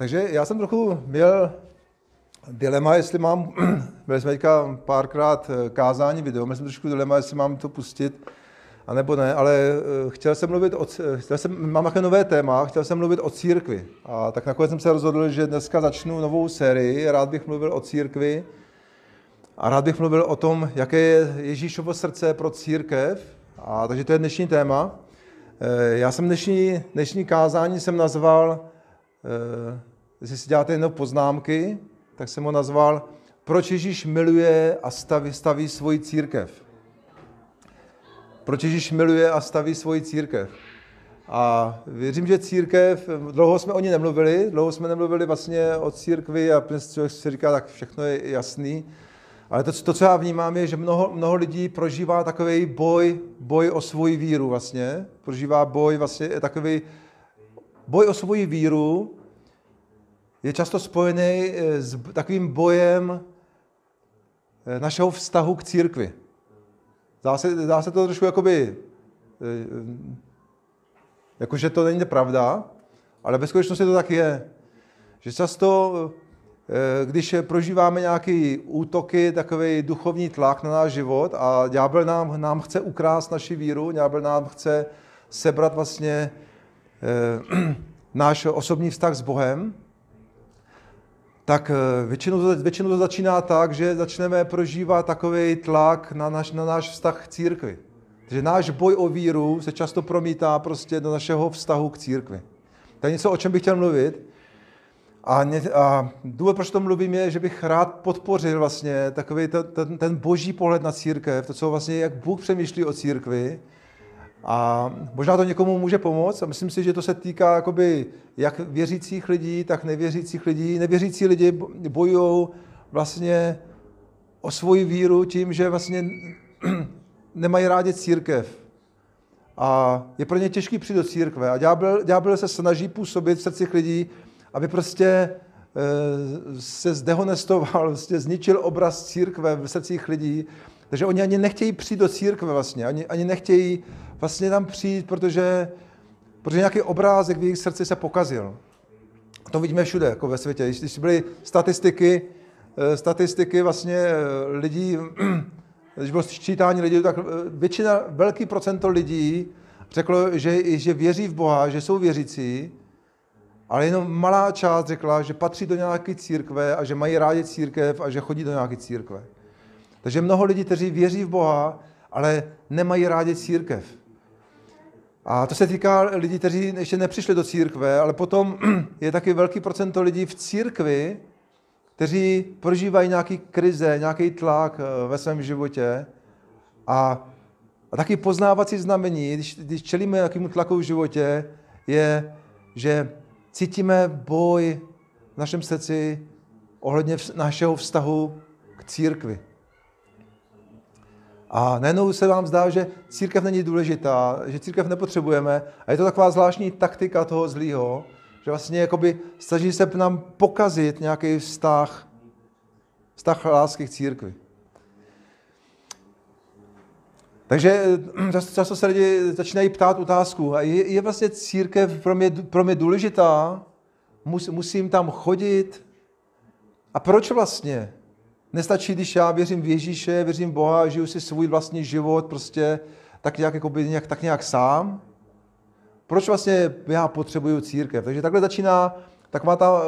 Takže já jsem trochu měl dilema, jestli mám, byli jsme teďka párkrát eh, kázání video, měl jsem trošku dilema, jestli mám to pustit, a nebo ne, ale eh, chtěl jsem mluvit o, chtěl jsem, mám také nové téma, chtěl jsem mluvit o církvi. A tak nakonec jsem se rozhodl, že dneska začnu novou sérii, rád bych mluvil o církvi a rád bych mluvil o tom, jaké je Ježíšovo srdce pro církev. A takže to je dnešní téma. Eh, já jsem dnešní, dnešní kázání jsem nazval, jestli si děláte jenom poznámky, tak jsem ho nazval Proč Ježíš miluje a staví, staví svoji církev. Proč Ježíš miluje a staví svoji církev. A věřím, že církev, dlouho jsme o ní nemluvili, dlouho jsme nemluvili vlastně o církvi a člověk si říká, tak všechno je jasný. Ale to, to, co já vnímám, je, že mnoho, mnoho lidí prožívá takový boj, boj o svoji víru vlastně. Prožívá boj vlastně takový boj o svoji víru, je často spojený eh, s takovým bojem eh, našeho vztahu k církvi. Dá se, dá se to trošku jakoby, eh, jakože to není pravda, ale ve skutečnosti to tak je. Že často, když prožíváme nějaké útoky, takový duchovní tlak na náš život a ďábel nám, nám chce ukrást naši víru, ďábel nám chce sebrat vlastně eh, náš osobní vztah s Bohem, tak eh, většinou, většinou to začíná tak, že začneme prožívat takový tlak na náš, na náš vztah k církvi. Takže náš boj o víru se často promítá prostě do našeho vztahu k církvi. To je něco, o čem bych chtěl mluvit. A, ně, a důvod, proč to mluvím, je, že bych rád podpořil vlastně takový ten, ten, ten boží pohled na církev, to, co vlastně, jak Bůh přemýšlí o církvi, a možná to někomu může pomoct a myslím si, že to se týká jakoby jak věřících lidí, tak nevěřících lidí. Nevěřící lidi bojují vlastně o svoji víru tím, že vlastně nemají rádi církev. A je pro ně těžký přijít do církve. A ďábel, se snaží působit v srdcích lidí, aby prostě e, se zdehonestoval, vlastně zničil obraz církve v srdcích lidí. Takže oni ani nechtějí přijít do církve vlastně, ani, ani nechtějí vlastně tam přijít, protože, protože nějaký obrázek v jejich srdci se pokazil. A to vidíme všude, jako ve světě. Když byly statistiky, eh, statistiky vlastně eh, lidí, když bylo sčítání lidí, tak eh, většina, velký procento lidí řeklo, že, že věří v Boha, že jsou věřící, ale jenom malá část řekla, že patří do nějaké církve a že mají rádi církev a že chodí do nějaké církve. Takže mnoho lidí, kteří věří v Boha, ale nemají rádi církev. A to se týká lidí, kteří ještě nepřišli do církve, ale potom je taky velký procento lidí v církvi, kteří prožívají nějaký krize, nějaký tlak eh, ve svém životě. A, a taky poznávací znamení, když, když čelíme nějakému tlaku v životě, je, že cítíme boj v našem srdci ohledně našeho vztahu k církvi. A najednou se vám zdá, že církev není důležitá, že církev nepotřebujeme. A je to taková zvláštní taktika toho zlýho, že vlastně jakoby snaží se nám pokazit nějaký vztah, vztah lásky k církvi. Takže často, často se lidi začínají ptát otázku, a je, je vlastně církev pro mě, pro mě důležitá? Mus, musím tam chodit? A proč vlastně? Nestačí, když já věřím v Ježíše, věřím v Boha, žiju si svůj vlastní život prostě tak nějak, jakoby, nějak, tak nějak sám. Proč vlastně já potřebuju církev? Takže takhle začíná taková ta uh,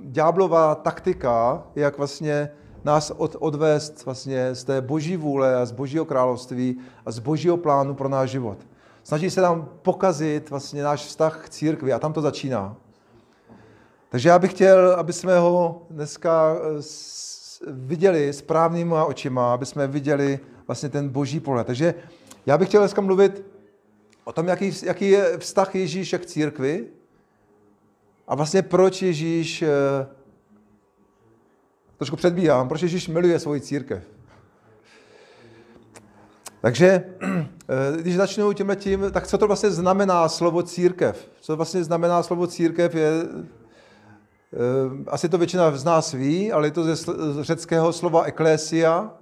ďáblová taktika, jak vlastně nás od, odvést vlastně z té boží vůle a z božího království a z božího plánu pro náš život. Snaží se nám pokazit vlastně náš vztah k církvi a tam to začíná. Takže já bych chtěl, aby jsme ho dneska eh, viděli správnýma očima, aby jsme viděli vlastně ten boží pohled. Takže já bych chtěl dneska mluvit o tom, jaký, jaký je vztah Ježíše k církvi a vlastně proč Ježíš, eh, trošku předbíhám, proč Ježíš miluje svoji církev. Takže, eh, když začnu tímhle tím, tak co to vlastně znamená slovo církev? Co vlastně znamená slovo církev je asi to většina z nás ví, ale je to ze řeckého slova eklésia.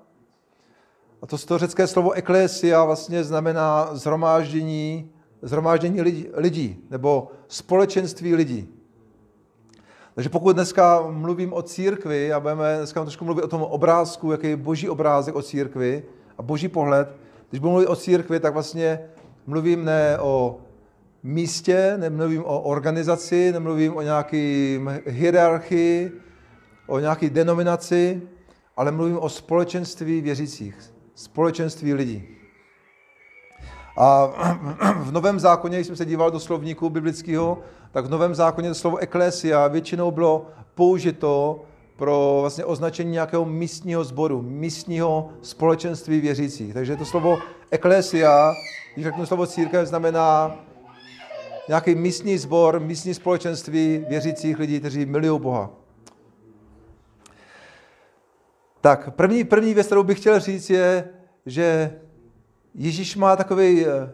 A to toho řecké slovo eklésia vlastně znamená zhromáždění, zhromáždění lidí, nebo společenství lidí. Takže pokud dneska mluvím o církvi a budeme dneska trošku mluvit o tom obrázku, jaký je boží obrázek o církvi a boží pohled, když budu mluvit o církvi, tak vlastně mluvím ne o místě, nemluvím o organizaci, nemluvím o nějaké hierarchii, o nějaké denominaci, ale mluvím o společenství věřících, společenství lidí. A v Novém zákoně, když jsem se díval do slovníku biblického, tak v Novém zákoně to slovo eklesia většinou bylo použito pro vlastně označení nějakého místního sboru, místního společenství věřících. Takže to slovo eklesia, když řeknu slovo církev, znamená nějaký místní sbor, místní společenství věřících lidí, kteří milují Boha. Tak, první, první věc, kterou bych chtěl říct, je, že Ježíš má takový, eh,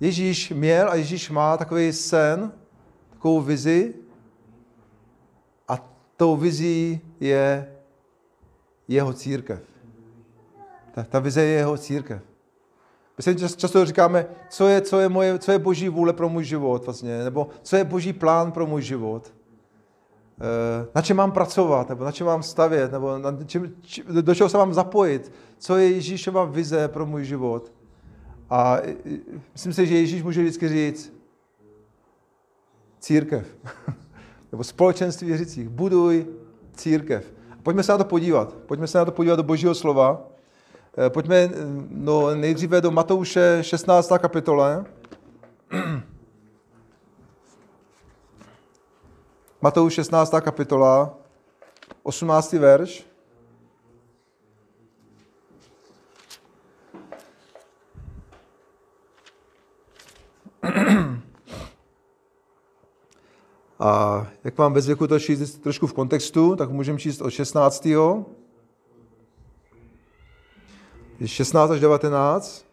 Ježíš měl a Ježíš má takový sen, takovou vizi a tou vizí je jeho církev. Ta, ta vize je jeho církev. My si často říkáme, co je, co, je moje, co je boží vůle pro můj život vlastně, nebo co je boží plán pro můj život. Eh, na čem mám pracovat, nebo na čem mám stavět, nebo na čem, či, do čeho se mám zapojit, co je Ježíšova vize pro můj život. A myslím si, že Ježíš může vždycky říct, církev, nebo společenství věřících, buduj církev. Pojďme se na to podívat. Pojďme se na to podívat do Božího slova. Eh, pojďme no, nejdříve do Matouše 16. kapitole. Matouš 16. kapitola, 18. verš. A jak vám bez věku to číst trošku v kontextu, tak můžeme číst od 16. 16 až 19.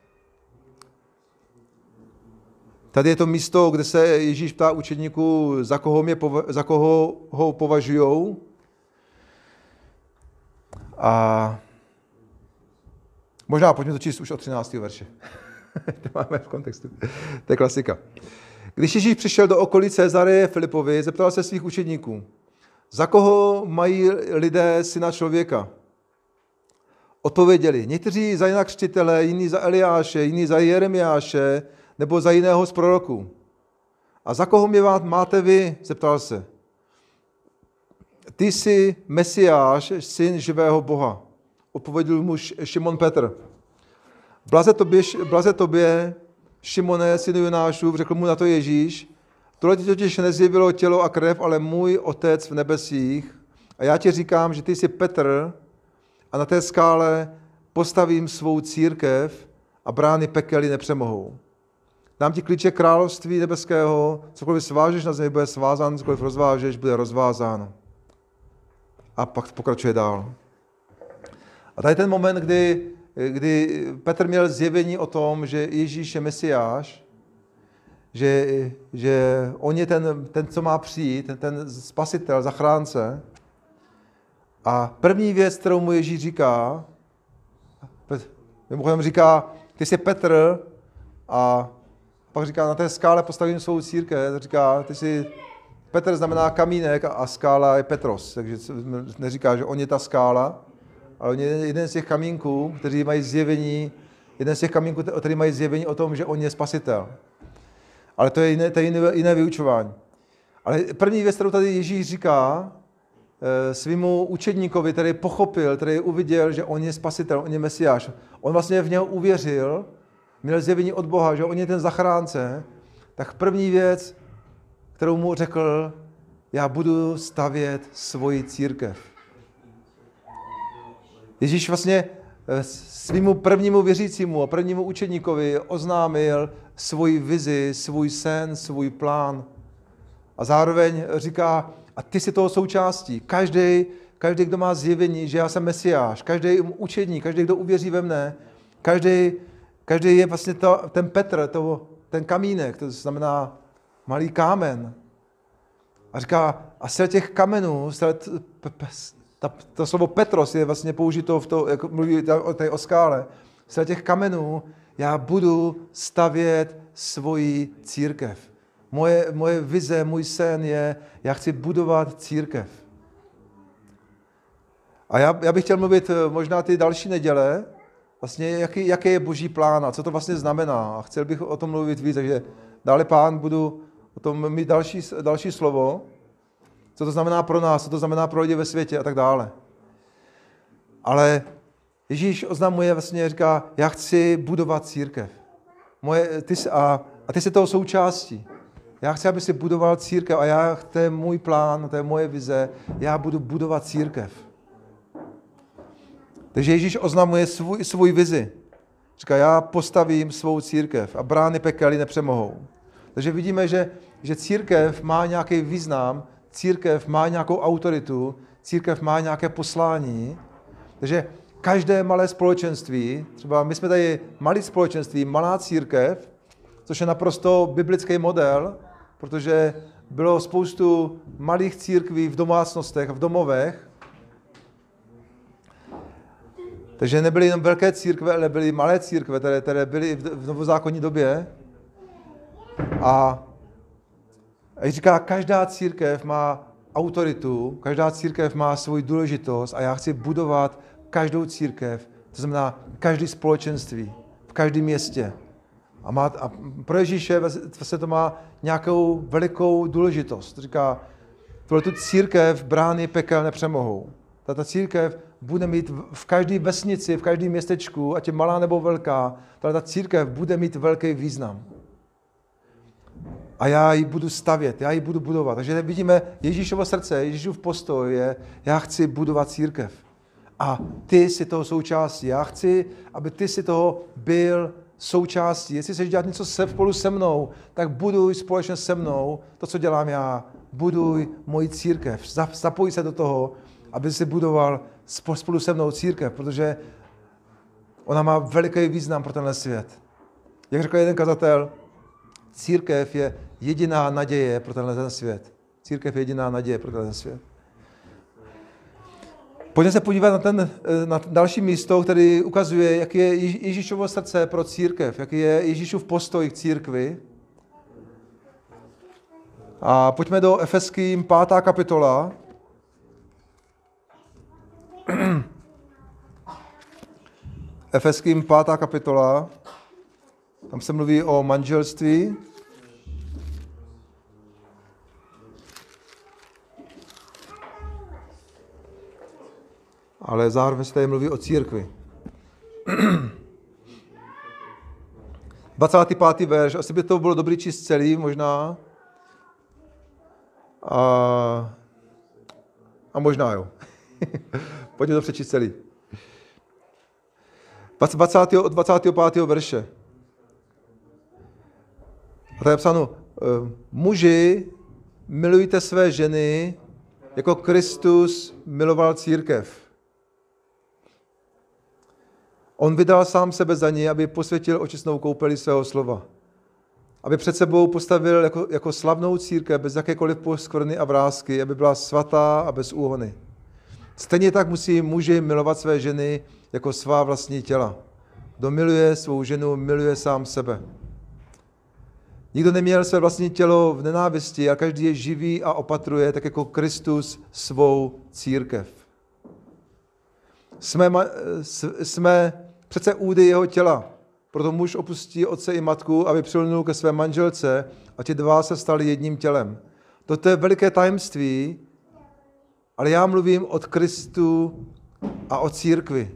Tady je to místo, kde se Ježíš ptá učedníků, za koho, mě, za koho ho považují. A možná pojďme to číst už od 13. verše. to máme v kontextu. To je klasika. Když Ježíš přišel do okolí Cezareje Filipovi, zeptal se svých učedníků, za koho mají lidé syna člověka? Odpověděli, někteří za jinak křtitele, jiní za Eliáše, jiní za Jeremiáše, nebo za jiného z proroků. A za koho mě máte vy? zeptal se. Ty jsi Mesiáš, syn živého Boha. Odpověděl mu Šimon Petr. Blaze tobě, blaze tobě Šimone, synu Jonášův, řekl mu na to Ježíš, tohle ti totiž nezjevilo tělo a krev, ale můj otec v nebesích. A já ti říkám, že ty jsi Petr a na té skále postavím svou církev a brány pekely nepřemohou. Dám ti klíče království nebeského, cokoliv svážeš na zemi, bude svázán, cokoliv rozvážeš, bude rozvázáno. A pak pokračuje dál. A tady ten moment, kdy, kdy Petr měl zjevení o tom, že Ježíš je Mesiáš, že, že on je ten, ten, co má přijít, ten, ten spasitel, zachránce. A první věc, kterou mu Ježíš říká, mimochodem říká, ty jsi Petr a pak říká, na té skále postavím svou církev. Říká, ty si, Petr znamená kamínek a skála je Petros. Takže neříká, že on je ta skála, ale on je jeden z těch kamínků, kteří mají zjevení, jeden z těch kamínků, kteří mají zjevení o tom, že on je spasitel. Ale to je jiné, to je jiné, jiné vyučování. Ale první věc, kterou tady Ježíš říká svýmu učedníkovi, který pochopil, který uviděl, že on je spasitel, on je mesiáš. On vlastně v něho uvěřil měl zjevení od Boha, že on je ten zachránce, tak první věc, kterou mu řekl, já budu stavět svoji církev. Ježíš vlastně eh, svýmu prvnímu věřícímu a prvnímu učedníkovi oznámil svoji vizi, svůj sen, svůj plán. A zároveň říká, a ty si toho součástí. Každý, každý, kdo má zjevení, že já jsem mesiáš, každý učedník, každý, kdo uvěří ve mne, každý, Každý je vlastně to, ten Petr, to, ten kamínek, to znamená malý kámen. A říká, a z těch kamenů, z ta, to slovo Petros je vlastně použito v to, jako mluví o té o skále, z těch kamenů já budu stavět svoji církev. Moje, moje vize, můj sen je, já chci budovat církev. A já, já bych chtěl mluvit eh, možná ty další neděle, vlastně jaký, jaký je boží plán a co to vlastně znamená. A chtěl bych o tom mluvit víc, takže dále pán budu o tom mít další, další slovo, co to znamená pro nás, co to znamená pro lidi ve světě a tak dále. Ale Ježíš oznamuje, vlastně říká, já chci budovat církev. Moje, ty, a, a ty jsi toho součástí. Já chci, aby si budoval církev a já, to je můj plán, to je moje vize, já budu budovat církev. Takže Ježíš oznamuje svůj, svůj vizi. Říká, já postavím svou církev a brány pekelí nepřemohou. Takže vidíme, že, že církev má nějaký význam, církev má nějakou autoritu, církev má nějaké poslání. Takže každé malé společenství, třeba my jsme tady malé společenství, malá církev, což je naprosto biblický model, protože bylo spoustu malých církví v domácnostech, v domovech, takže nebyly jenom velké církve, ale byly malé církve, které, které byly v novozákonní době. A, a říká, každá církev má autoritu, každá církev má svoji důležitost a já chci budovat každou církev, to znamená každý společenství, v každém městě. A, má, a pro Ježíše se to má nějakou velikou důležitost. Říká, tohle tu církev brány pekel nepřemohou. Tato církev bude mít v každé vesnici, v každém městečku, ať je malá nebo velká, ta církev bude mít velký význam. A já ji budu stavět, já ji budu budovat. Takže vidíme Ježíšovo srdce, Ježíšův postoj je, já chci budovat církev. A ty si toho součástí. Já chci, aby ty si toho byl součástí. Jestli chceš dělat něco se, spolu se mnou, tak buduj společně se mnou to, co dělám já. Buduj moji církev. Zapoj se do toho, aby si budoval spolu se mnou církev, protože ona má veliký význam pro tenhle svět. Jak řekl jeden kazatel, církev je jediná naděje pro tenhle ten svět. Církev je jediná naděje pro tenhle svět. Pojďme se podívat na, ten, na další místo, který ukazuje, jak je Ježíšovo srdce pro církev, jaký je Ježíšův postoj k církvi. A pojďme do Efeským 5. kapitola. Efeským 5. kapitola. Tam se mluví o manželství. Ale zároveň se tady mluví o církvi. 25. verš, asi by to bylo dobrý číst celý možná. A, a možná jo. Pojďme to přečíst celý. 20, od 25. verše. A tady je psáno, eh, muži, milujte své ženy, jako Kristus miloval církev On vydal sám sebe za ní, aby posvětil očistnou koupeli svého slova. Aby před sebou postavil jako, jako slavnou církev bez jakékoliv poskvrny a vrázky, aby byla svatá a bez úhony. Stejně tak musí muži milovat své ženy jako svá vlastní těla. Kdo miluje svou ženu, miluje sám sebe. Nikdo neměl své vlastní tělo v nenávisti a každý je živý a opatruje, tak jako Kristus svou církev. Jsme, jsme přece údy jeho těla. Proto muž opustí otce i matku, aby přilnul ke své manželce a ti dva se stali jedním tělem. Toto je veliké tajemství, ale já mluvím od Kristu a o církvi.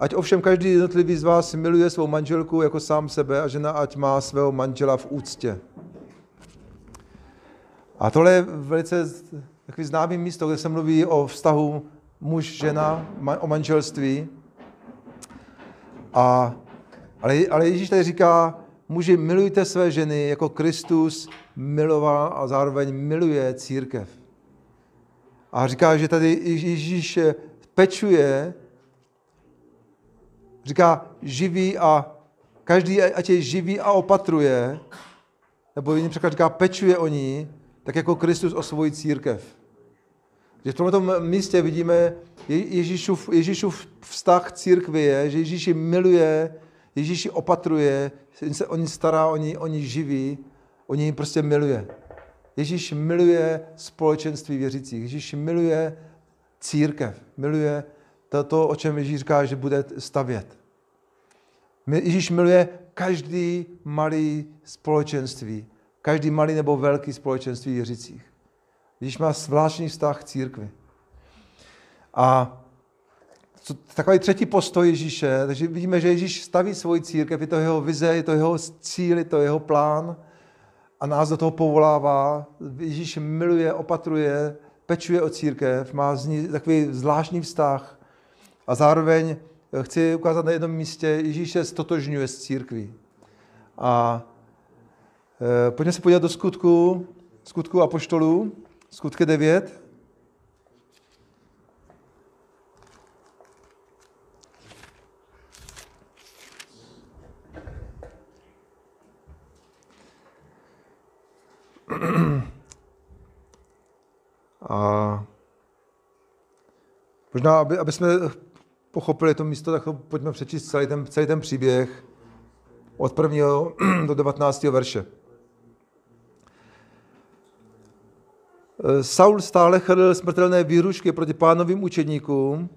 Ať ovšem každý jednotlivý z vás miluje svou manželku jako sám sebe a žena ať má svého manžela v úctě. A tohle je velice takový známý místo, kde se mluví o vztahu muž-žena, o manželství. A, ale, ale Ježíš tady říká, muži, milujte své ženy, jako Kristus miloval a zároveň miluje církev. A říká, že tady Ježíš pečuje, říká živý a každý, ať je živý a opatruje, nebo jiný překlad říká, pečuje o ní, tak jako Kristus o svoji církev. Že v tomto místě vidíme Ježíšův, Ježíšův vztah k církvi je, že Ježíš ji miluje, Ježíš ji opatruje, se o ní stará, o ní, o ní živí, On ji prostě miluje. Ježíš miluje společenství věřících. Ježíš miluje církev. Miluje to, to, o čem Ježíš říká, že bude stavět. Ježíš miluje každý malý společenství. Každý malý nebo velký společenství věřících. Ježíš má zvláštní vztah k církvi. A co, takový třetí postoj Ježíše, takže vidíme, že Ježíš staví svoji církev, je to jeho vize, je to jeho cíl, je to jeho plán a nás do toho povolává. Ježíš miluje, opatruje, pečuje o církev, má z ní takový zvláštní vztah a zároveň chci ukázat na jednom místě, Ježíš se stotožňuje s církví. A e, pojďme se podívat do skutku, skutku apoštolů, skutky 9. A možná, aby, aby jsme pochopili to místo, tak to pojďme přečíst celý ten, celý ten příběh od 1. do 19. verše. Saul stále chrlil smrtelné výrušky proti pánovým učedníkům,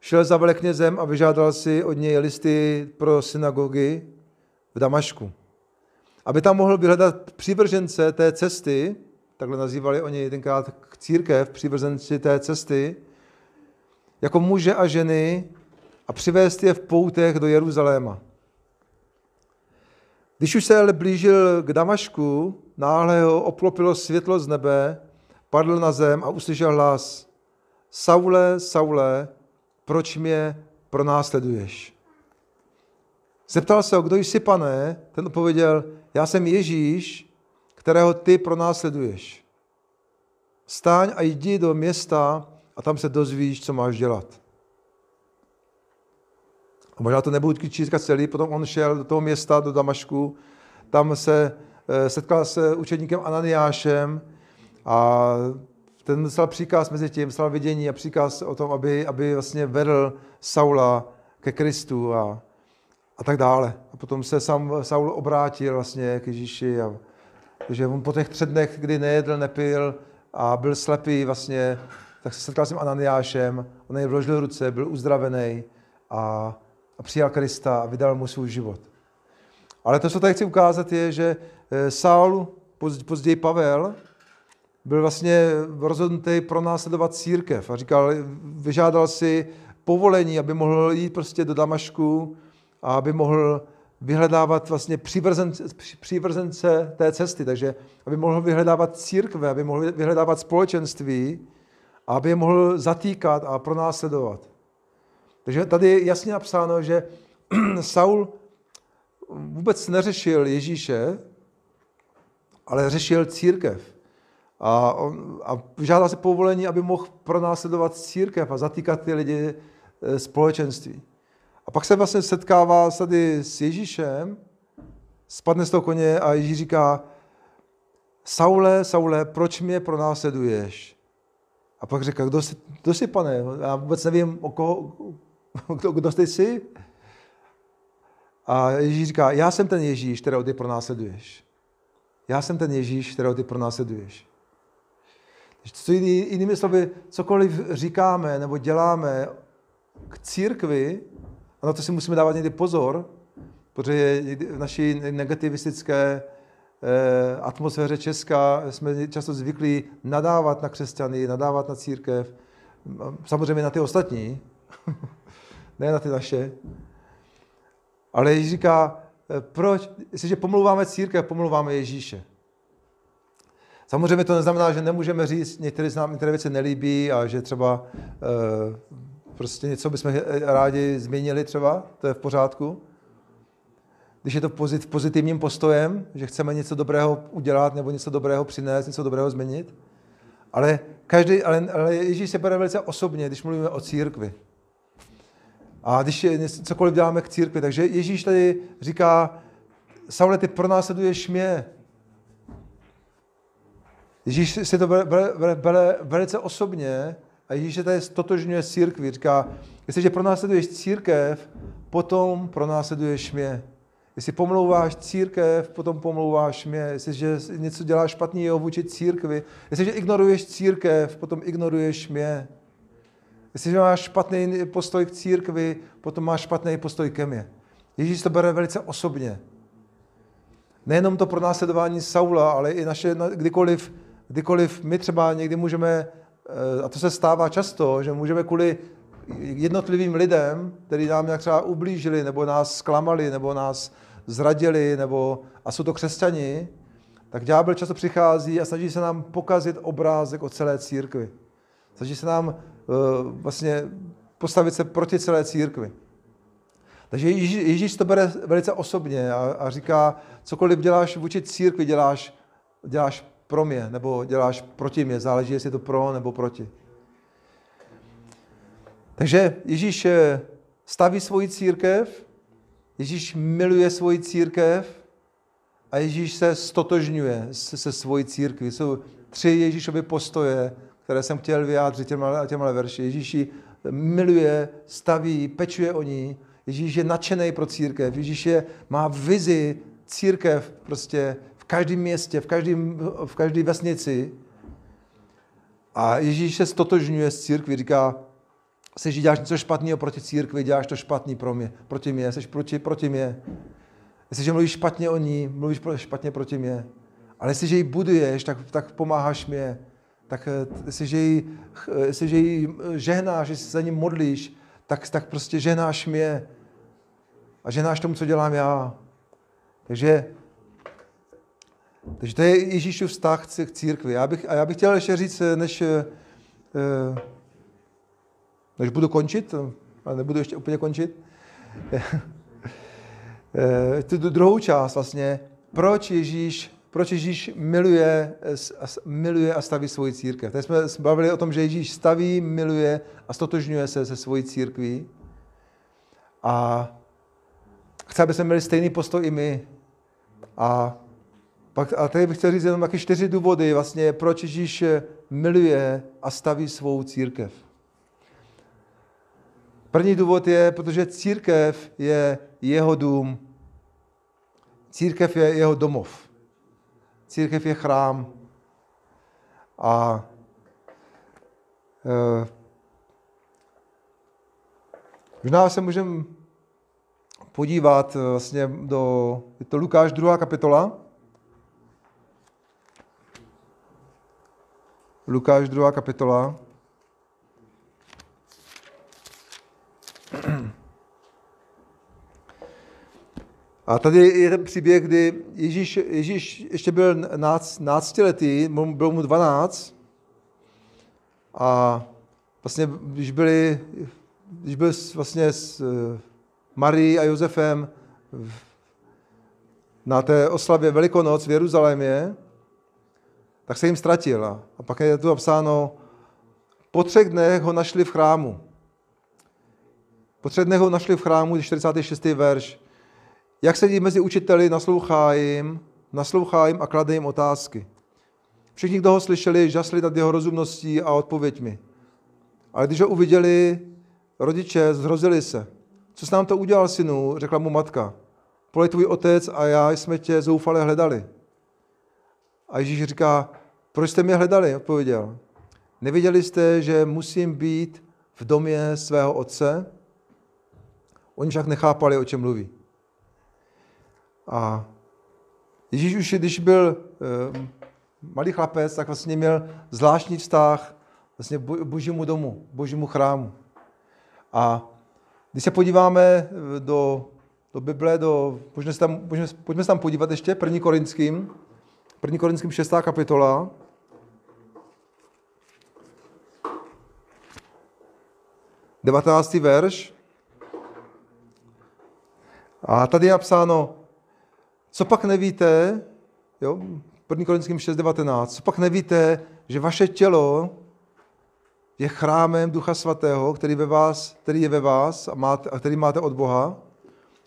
šel za veleknězem a vyžádal si od něj listy pro synagogy v Damašku. Aby tam mohl vyhledat přívržence té cesty, takhle nazývali oni tenkrát církev, přivrzenci té cesty, jako muže a ženy a přivést je v poutech do Jeruzaléma. Když už se ale blížil k Damašku, náhle ho obklopilo světlo z nebe, padl na zem a uslyšel hlas. Saule, Saule, proč mě pronásleduješ? Zeptal se ho, kdo jsi, pane? Ten odpověděl, já jsem Ježíš, kterého ty pronásleduješ. Stáň a jdi do města a tam se dozvíš, co máš dělat. A možná to nebudu číst celý, potom on šel do toho města, do Damašku, tam se eh, setkal se učedníkem Ananiášem a ten dostal příkaz mezi tím, dostal vidění a příkaz o tom, aby, aby vlastně vedl Saula ke Kristu a, a tak dále. A potom se sám Saul obrátil vlastně k Ježíši a že on po těch třech dnech, kdy nejedl, nepil a byl slepý vlastně, tak se setkal s tím Ananiášem, on jej vložil ruce, byl uzdravený a, a přijal Krista a vydal mu svůj život. Ale to, co tady chci ukázat, je, že eh, Saul, později Pavel, byl vlastně rozhodnutý pro následovat církev a říkal, vyžádal si povolení, aby mohl jít prostě do Damašku a aby mohl vyhledávat vlastně přívrzence, přívrzence té cesty, takže aby mohl vyhledávat církve, aby mohl vyhledávat společenství a aby je mohl zatýkat a pronásledovat. Takže tady je jasně napsáno, že Saul vůbec neřešil Ježíše, ale řešil církev. A, a žádal se povolení, aby mohl pronásledovat církev a zatýkat ty lidi e, společenství. A pak se vlastně setkává tady s Ježíšem, spadne z toho koně a Ježíš říká, Saule, Saule, proč mě pronásleduješ? A pak říká, kdo jsi, kdo jsi pane? Já vůbec nevím, o koho, kdo, kdo jsi jsi? A Ježíš říká, já jsem ten Ježíš, kterého ty pronásleduješ. Já jsem ten Ježíš, kterého ty pronásleduješ. Co jiný, jinými slovy, cokoliv říkáme nebo děláme k církvi, a na to si musíme dávat někdy pozor, protože v naší negativistické eh, atmosféře Česka jsme často zvyklí nadávat na křesťany, nadávat na církev, samozřejmě na ty ostatní, ne na ty naše. Ale Ježíš říká, eh, proč, jestliže pomluváme církev, pomluváme Ježíše. Samozřejmě to neznamená, že nemůžeme říct, některé nám některé věci nelíbí a že třeba e, prostě něco bychom rádi změnili třeba, to je v pořádku. Když je to pozit, pozitivním postojem, že chceme něco dobrého udělat nebo něco dobrého přinést, něco dobrého změnit. Ale, každý, ale, ale Ježíš se bere velice osobně, když mluvíme o církvi. A když cokoliv děláme k církvi. Takže Ježíš tady říká, Saule, ty pronásleduješ mě. Ježíš si to bere, bere, bere velice osobně a Ježíš se tady stotožňuje církví. Říká, jestliže pronásleduješ církev, potom pronásleduješ mě. Jestli pomlouváš církev, potom pomlouváš mě. Jestliže něco děláš špatného vůči církvi, jestliže ignoruješ církev, potom ignoruješ mě. Jestliže máš špatný postoj k církvi, potom máš špatný postoj ke mně. Ježíš to bere velice osobně. Nejenom to pro následování Saula, ale i naše, kdykoliv, kdykoliv my třeba někdy můžeme, eh, a to se stává často, že můžeme kvůli jednotlivým lidem, kteří nám nějak třeba ublížili, nebo nás zklamali, nebo nás zradili, nebo, a jsou to křesťani, tak ďábel často přichází a snaží se nám pokazit obrázek o celé církvi. Snaží se nám uh, vlastně postavit se proti celé církvi. Takže Ježíš, Ježíš to bere velice osobně a, a říká, cokoliv děláš vůči církvi, děláš, děláš pro mě, nebo děláš proti mě, záleží, jestli je to pro nebo proti. Takže Ježíš eh, staví svoji církev, Ježíš miluje svoji církev a Ježíš se stotožňuje se, se svojí církví. Jsou tři Ježíšovy postoje, které jsem chtěl vyjádřit těmhle, těmhle verši. Ježíš ji miluje, staví, pečuje o ní. Ježíš je nadšený pro církev. Ježíš je, má vizi církev prostě každém městě, v každém, v každé vesnici. A Ježíš se stotožňuje s církví, říká, že děláš něco špatného proti církvi, děláš to špatný pro mě, proti mě, jsi proti, proti mě. Jestliže mluvíš špatně o ní, mluvíš špatně proti mě. Ale jestliže ji buduješ, tak, tak pomáháš mě. Tak eh, jestliže ji, eh, jestliže ji eh, žehnáš, jestli se za ní modlíš, tak, tak prostě žehnáš mě. A žehnáš tomu, co dělám já. Takže, takže to je Ježíšův vztah k církvi. Já bych, a já bych chtěl ještě říct, než, než budu končit, ale nebudu ještě úplně končit, tu druhou část vlastně, proč Ježíš, proč Ježíš miluje, miluje a staví svoji církev. Teď jsme bavili o tom, že Ježíš staví, miluje a stotožňuje se se svojí církví. A chce, aby jsme měli stejný postoj i my. A, pak, a tady bych chtěl říct jenom taky čtyři důvody, vlastně, proč Ježíš miluje a staví svou církev. První důvod je, protože církev je jeho dům. Církev je jeho domov. Církev je chrám. A e, možná se můžeme podívat eh, vlastně do, je to Lukáš 2. kapitola. Lukáš 2. kapitola. A tady je ten příběh, kdy Ježíš, Ježíš ještě byl náctiletý, byl mu 12 a vlastně, když byli, když byl vlastně s eh, Marií a Josefem na té oslavě Velikonoc v Jeruzalémě, tak se jim ztratil. A pak je tu napsáno, po třech dnech ho našli v chrámu. Po třech dnech ho našli v chrámu, 46. verš. Jak sedí mezi učiteli, naslouchá jim, naslouchá jim a klade jim otázky. Všichni, kdo ho slyšeli, žasli nad jeho rozumností a odpověďmi. Ale když ho uviděli, rodiče zhrozili se. Co jsi nám to udělal, synu? Řekla mu matka. Pole tvůj otec a já jsme tě zoufale hledali. A Ježíš říká, proč jste mě hledali? Odpověděl. Neviděli jste, že musím být v domě svého otce? Oni však nechápali, o čem mluví. A Ježíš už, když byl e, malý chlapec, tak vlastně měl zvláštní vztah vlastně božímu domu, božímu chrámu. A když se podíváme eh, do, do Bible, do, pojďme, se tam, pojďme, pojďme se tam podívat ještě, první Korinským, první Korinským 6. kapitola. Devatenáctý verš. A tady je napsáno, co pak nevíte, jo, 1. Korinským 6.19, co pak nevíte, že vaše tělo je chrámem Ducha Svatého, který, ve vás, který je ve vás a, máte, a který máte od Boha.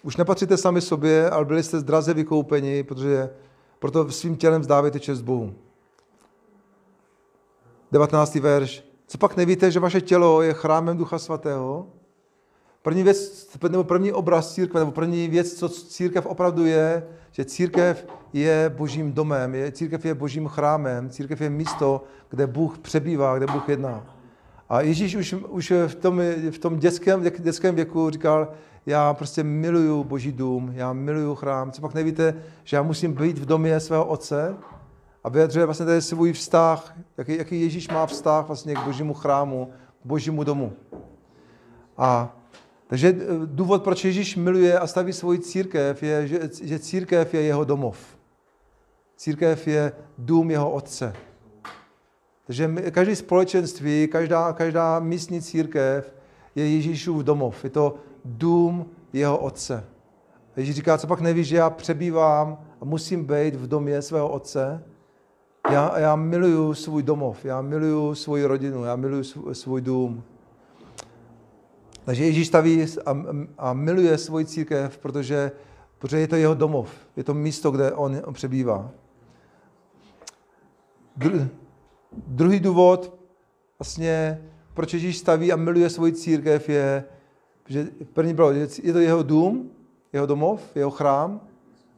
Už nepatříte sami sobě, ale byli jste zdraze vykoupeni, protože proto svým tělem vzdávejte čest Bohu. 19. verš. Co pak nevíte, že vaše tělo je chrámem Ducha Svatého, První věc, nebo první obraz církve, nebo první věc, co církev opravdu je, že církev je božím domem, je, církev je božím chrámem, církev je místo, kde Bůh přebývá, kde Bůh jedná. A Ježíš už, už v tom, v tom dětském, dětském věku říkal, já prostě miluju boží dům, já miluju chrám. Co pak nevíte, že já musím být v domě svého otce a vyjadřuje vlastně tady svůj vztah, jaký, jaký Ježíš má vztah vlastně k božímu chrámu, k božímu domu. A takže eh, důvod, proč Ježíš miluje a staví svoji církev, je, že, že církev je jeho domov. Církev je dům jeho otce. Takže každý společenství, každá, každá místní církev je Ježíšův domov. Je to dům jeho otce. Ježíš říká, co pak nevíš, že já přebývám a musím být v domě svého otce. Já, já miluju svůj domov, já miluju svoji rodinu, já miluju svůj dům. Takže Ježíš staví a, a miluje svoji církev, protože, protože je to jeho domov. Je to místo, kde on přebývá. Dru, druhý důvod, vlastně, proč Ježíš staví a miluje svoji církev, je, že první bylo, je to jeho dům, jeho domov, jeho chrám.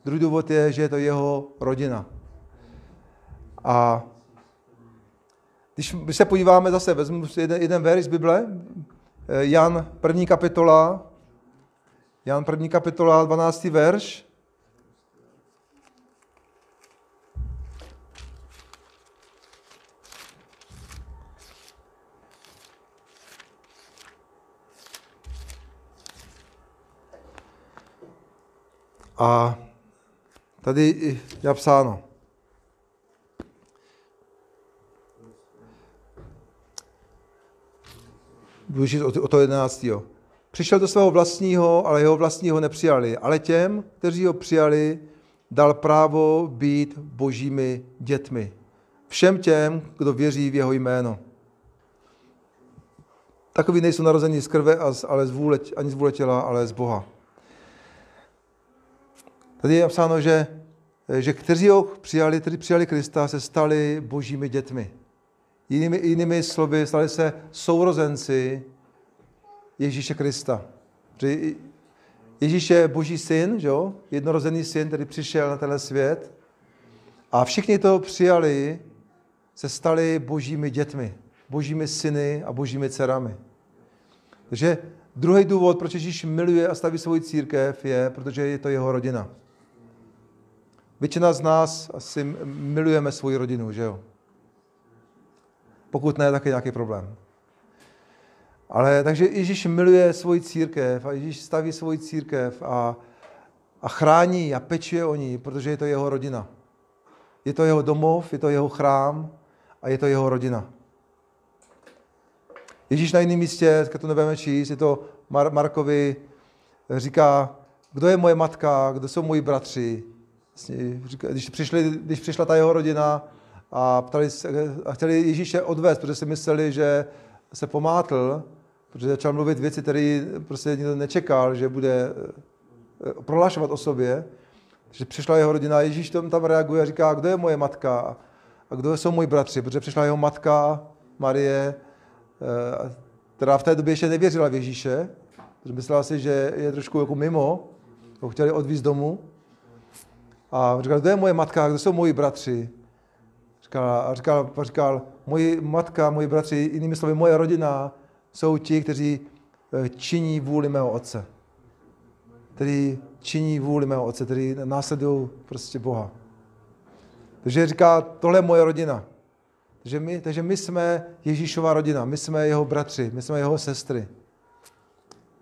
Druhý důvod je, že je to jeho rodina. A když se podíváme zase, vezmu jeden, jeden verš z Bible, Eh, Jan první kapitola, Jan první kapitola, 12. verš. A tady je napsáno. budu číst o to 11. Přišel do svého vlastního, ale jeho vlastního nepřijali. Ale těm, kteří ho přijali, dal právo být božími dětmi. Všem těm, kdo věří v jeho jméno. Takoví nejsou narození z krve, ale z vůle, ani z vůle těla, ale z Boha. Tady je napsáno, že, že kteří ho přijali, kteří přijali Krista, se stali božími dětmi. Jinými, jinými slovy, stali se sourozenci Ježíše Krista. Ježíš je boží syn, že jo? jednorozený syn, který přišel na tenhle svět. A všichni to přijali, se stali božími dětmi, božími syny a božími dcerami. Takže druhý důvod, proč Ježíš miluje a staví svou církev, je, protože je to jeho rodina. Většina z nás asi milujeme svou rodinu, že jo? Pokud ne, tak je nějaký problém. Ale takže Ježíš miluje svoji církev a Ježíš staví svoji církev a, a chrání a pečuje o ní, protože je to jeho rodina. Je to jeho domov, je to jeho chrám a je to jeho rodina. Ježíš na jiném místě, to nebudeme číst, je to Mar- Markovi, říká, kdo je moje matka, kdo jsou moji bratři. Vlastně, když, přišli, když přišla ta jeho rodina a, ptali se, a chtěli Ježíše odvést, protože si mysleli, že se pomátl, protože začal mluvit věci, které prostě nikdo nečekal, že bude eh, prohlašovat o sobě. Takže přišla jeho rodina, Ježíš tam, tam reaguje a říká, kdo je moje matka a kdo jsou moji bratři, protože přišla jeho matka Marie, eh, která v té době ještě nevěřila v Ježíše, protože myslela si, že je trošku jako mimo, ho chtěli odvízt domů. A říkal, kdo je moje matka, kdo jsou moji bratři? Říkal, a říkal, říkal, moje matka, moji bratři, jinými slovy, moje rodina, jsou ti, kteří eh, činí vůli mého otce. Kteří činí vůli mého otce, kteří následují prostě Boha. Takže říká, tohle je moje rodina. Takže my, takže my jsme Ježíšova rodina, my jsme jeho bratři, my jsme jeho sestry.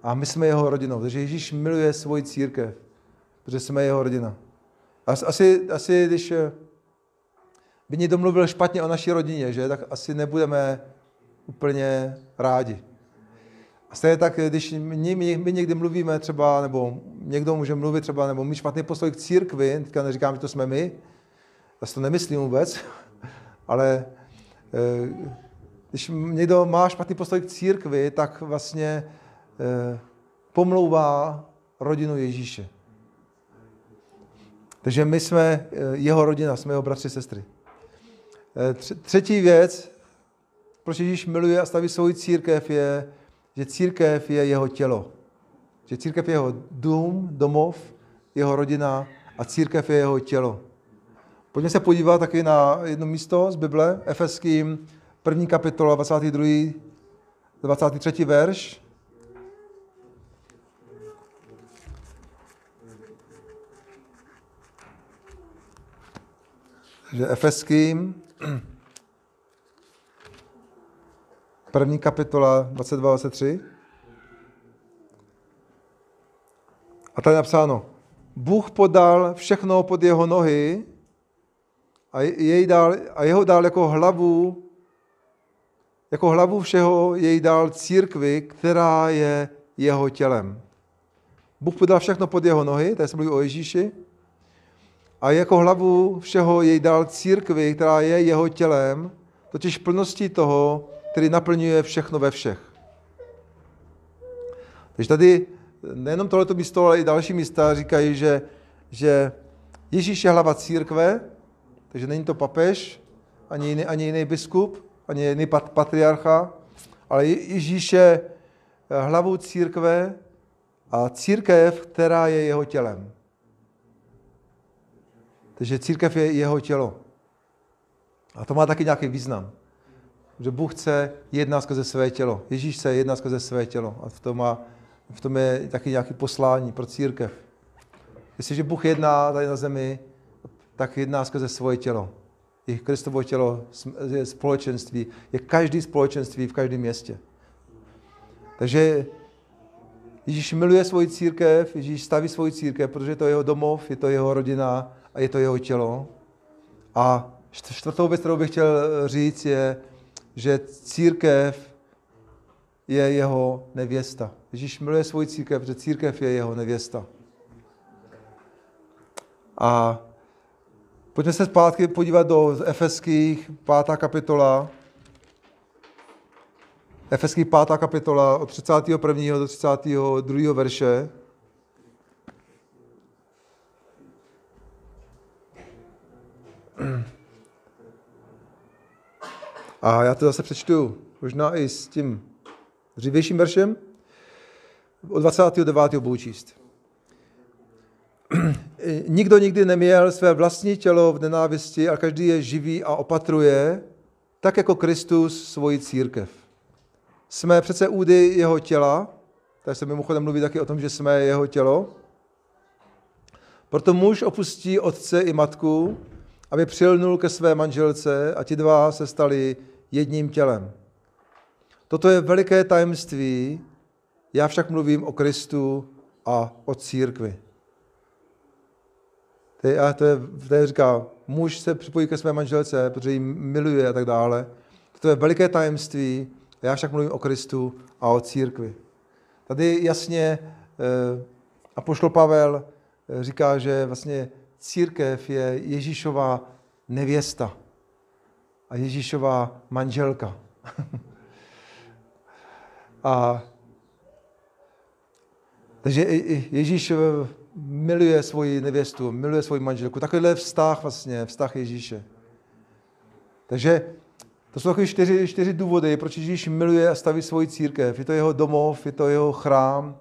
A my jsme jeho rodinou. Takže Ježíš miluje svoji církev, protože jsme jeho rodina. Asi, asi když eh, by někdo mluvil špatně o naší rodině, že, tak asi nebudeme úplně rádi. A stejně tak, když my, my, my někdy mluvíme třeba, nebo někdo může mluvit třeba, nebo mít špatný postoj k církvi, teďka neříkám, že to jsme my, já si to nemyslím vůbec, ale eh, když někdo má špatný postoj k církvi, tak vlastně eh, pomlouvá rodinu Ježíše. Takže my jsme eh, jeho rodina, jsme jeho bratři, sestry. Třetí věc, proč Ježíš miluje a staví svou církev, je, že církev je jeho tělo. Že církev je jeho dům, domov, jeho rodina a církev je jeho tělo. Pojďme se podívat taky na jedno místo z Bible, Efeským, první kapitola, 22. 23. verš. Že Efeským, první kapitola 22-23. A tady je napsáno, Bůh podal všechno pod jeho nohy a, jej dal, a jeho dal jako hlavu, jako hlavu všeho jej dal církvi, která je jeho tělem. Bůh podal všechno pod jeho nohy, tady se mluví o Ježíši, a jako hlavu všeho jej dal církvi, která je jeho tělem, totiž plností toho, který naplňuje všechno ve všech. Takže tady nejenom tohleto místo, ale i další místa říkají, že, že Ježíš je hlava církve, takže není to papež, ani jiný, ani jiný biskup, ani jiný pat, patriarcha, ale Ježíš je hlavou církve a církev, která je jeho tělem. Takže církev je jeho tělo. A to má taky nějaký význam. Že Bůh chce jednat skrze své tělo. Ježíš chce jednat skrze své tělo. A v tom, má, v tom je taky nějaký poslání pro církev. Jestliže Bůh jedná tady na zemi, tak jedná skrze svoje tělo. I Kristovo tělo je společenství. Je každý společenství v každém městě. Takže Ježíš miluje svoji církev, Ježíš staví svoji církev, protože to je jeho domov, je to jeho rodina, a je to jeho tělo. A čtvrtou věc, kterou bych chtěl říct, je, že církev je jeho nevěsta. Ježíš miluje svou církev, že církev je jeho nevěsta. A pojďme se zpátky podívat do Efeských, pátá kapitola. Efeských pátá kapitola od 31. do 32. verše. A já to zase přečtu možná i s tím dřívějším veršem. Od 29. budu číst. Nikdo nikdy neměl své vlastní tělo v nenávisti a každý je živý a opatruje, tak jako Kristus svoji církev. Jsme přece údy jeho těla, tady se mimochodem mluví taky o tom, že jsme jeho tělo. Proto muž opustí otce i matku aby přilnul ke své manželce a ti dva se stali jedním tělem. Toto je veliké tajemství, já však mluvím o Kristu a o církvi. A to je, to je říká, muž se připojí ke své manželce, protože ji miluje a tak dále. To je veliké tajemství, já však mluvím o Kristu a o církvi. Tady jasně eh, apoštol Pavel eh, říká, že vlastně církev je Ježíšová nevěsta a Ježíšová manželka. a takže Ježíš eh, miluje svoji nevěstu, miluje svoji manželku. Takovýhle vztah vlastně, vztah Ježíše. Takže to jsou takové čtyři, čtyři důvody, proč Ježíš miluje a staví svoji církev. Je to jeho domov, je to jeho chrám,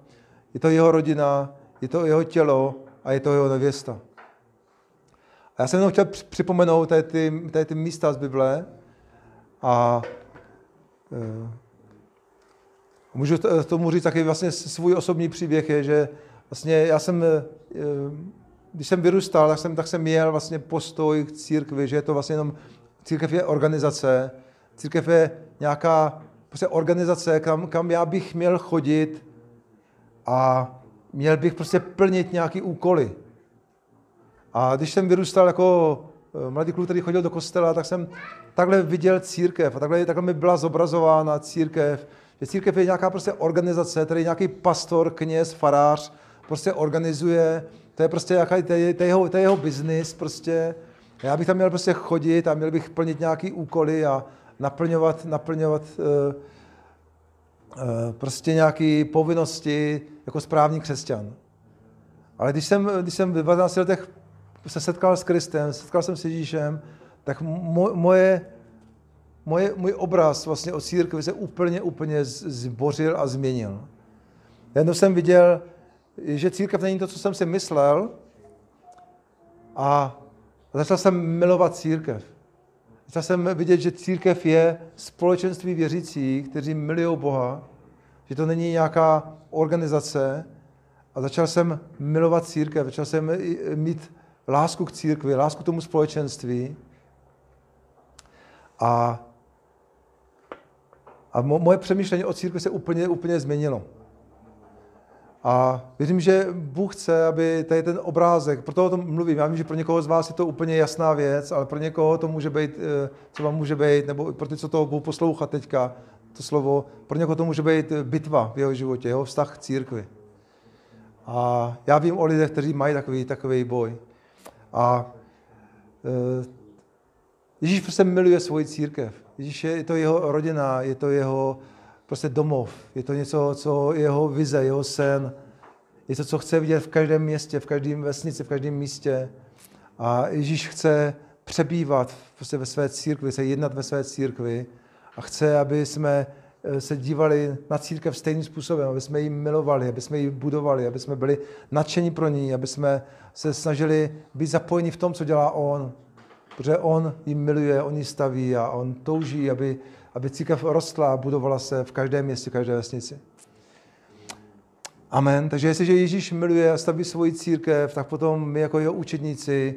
je to jeho rodina, je to jeho tělo a je to jeho nevěsta. Já jsem jenom chtěl připomenout tady ty, tady ty místa z Bible a e, můžu tomu říct taky vlastně svůj osobní příběh je, že vlastně já jsem, e, když jsem vyrůstal, tak jsem, tak jsem měl vlastně postoj k církvi, že je to vlastně jenom, církev je organizace, církev je nějaká prostě organizace, kam, kam já bych měl chodit a měl bych prostě plnit nějaké úkoly. A když jsem vyrůstal jako eh, mladý kluk, který chodil do kostela, tak jsem takhle viděl církev a takhle, takhle mi byla zobrazována církev. Že církev je nějaká prostě organizace, tady nějaký pastor, kněz, farář prostě organizuje, to je prostě nějaký, to je, to je jeho, to je jeho biznis prostě. Já bych tam měl prostě chodit a měl bych plnit nějaký úkoly a naplňovat, naplňovat uh, uh, prostě nějaké povinnosti jako správný křesťan. Ale když jsem, když jsem v 12 letech se setkal s Kristem, setkal jsem s Ježíšem, tak moje, moje, můj obraz vlastně o církvi se úplně, úplně zbořil a změnil. Jednou jsem viděl, že církev není to, co jsem si myslel a začal jsem milovat církev. Začal jsem vidět, že církev je společenství věřících, kteří milují Boha, že to není nějaká organizace a začal jsem milovat církev, začal jsem mít lásku k církvi, lásku k tomu společenství a, a moje přemýšlení o církvi se úplně, úplně změnilo. A věřím, že Bůh chce, aby tady ten obrázek, proto o tom mluvím, já vím, že pro někoho z vás je to úplně jasná věc, ale pro někoho to může být, eh, co vám může být, nebo pro ty, co to budou poslouchat teďka, to slovo, pro někoho to může být bitva v jeho životě, jeho vztah k církvi. A já vím o lidech, kteří mají takový, takový boj. A e, Ježíš prostě miluje svoji církev. Ježíš je, je to jeho rodina, je to jeho prostě domov. Je to něco, co jeho vize, jeho sen. Je to, co chce vidět v každém městě, v každém vesnici, v každém místě. A Ježíš chce přebývat prostě ve své církvi, se jednat ve své církvi a chce, aby jsme eh, se dívali na církev stejným způsobem, aby jsme ji milovali, aby jsme ji budovali, aby jsme byli nadšení pro ní, aby jsme se snažili být zapojeni v tom, co dělá On. Protože On ji miluje, On ji staví a On touží, aby aby církev rostla a budovala se v každém městě, v každé vesnici. Amen. Takže jestliže Ježíš miluje a staví svoji církev, tak potom my jako jeho učedníci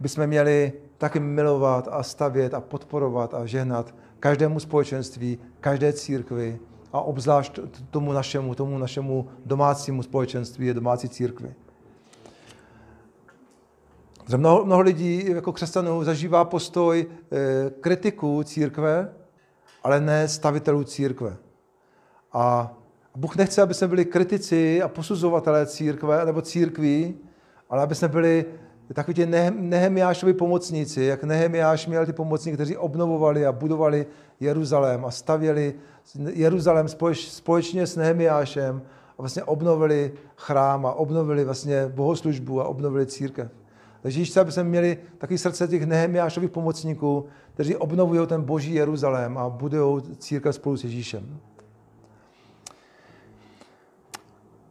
bychom měli taky milovat a stavět a podporovat a žehnat každému společenství, každé církvi a obzvlášť tomu našemu, tomu našemu domácímu společenství, domácí církvi. Mnoho, mnoho lidí jako křesťanů zažívá postoj e, kritiků církve, ale ne stavitelů církve. A Bůh nechce, aby jsme byli kritici a posuzovatelé církve nebo církví, ale aby jsme byli takový ti Nehemiášovi pomocníci, jak Nehemiáš měl ty pomocníky, kteří obnovovali a budovali Jeruzalém a stavěli Jeruzalém společně s Nehemiášem a vlastně obnovili chrám a obnovili vlastně bohoslužbu a obnovili církev. Takže aby jsme měli takový srdce těch Nehemiášových pomocníků, kteří obnovují ten boží Jeruzalém a budují církev spolu s Ježíšem.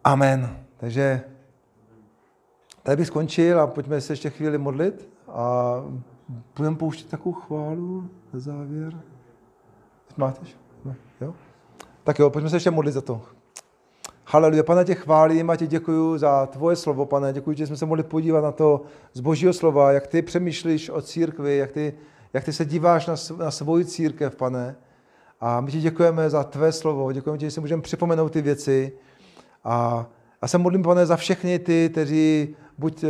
Amen. Takže tady bych skončil a pojďme se ještě chvíli modlit a budeme pouštět takovou chválu na závěr. Máte? Jo? Tak jo, pojďme se ještě modlit za to. Haleluja. Pane, tě chválím a tě děkuji za tvoje slovo, pane. Děkuji, že jsme se mohli podívat na to z božího slova, jak ty přemýšlíš o církvi, jak ty, jak ty se díváš na, na svoji církev, pane. A my ti děkujeme za tvé slovo, děkujeme ti, že si můžeme připomenout ty věci. A já se modlím, pane, za všechny ty, kteří buď eh,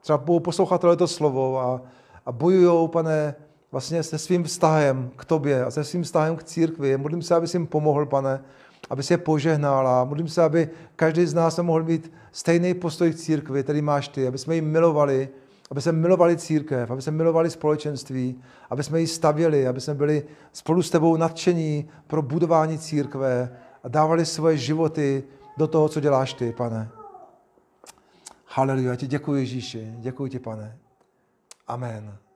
třeba budou poslouchat tohleto slovo a, a bojují, pane, vlastně se svým vztahem k tobě a se svým vztahem k církvi. Modlím se, aby jsi jim pomohl, pane, aby se je požehnala. Modlím se, aby každý z nás mohl mít stejný postoj k církvi, který máš ty, aby jsme ji milovali, aby jsme milovali církev, aby jsme milovali společenství, aby jsme ji stavěli, aby jsme byli spolu s tebou nadšení pro budování církve a dávali svoje životy do toho, co děláš ty, pane. Haleluja, ti děkuji Ježíši, děkuji ti, pane. Amen. Amen.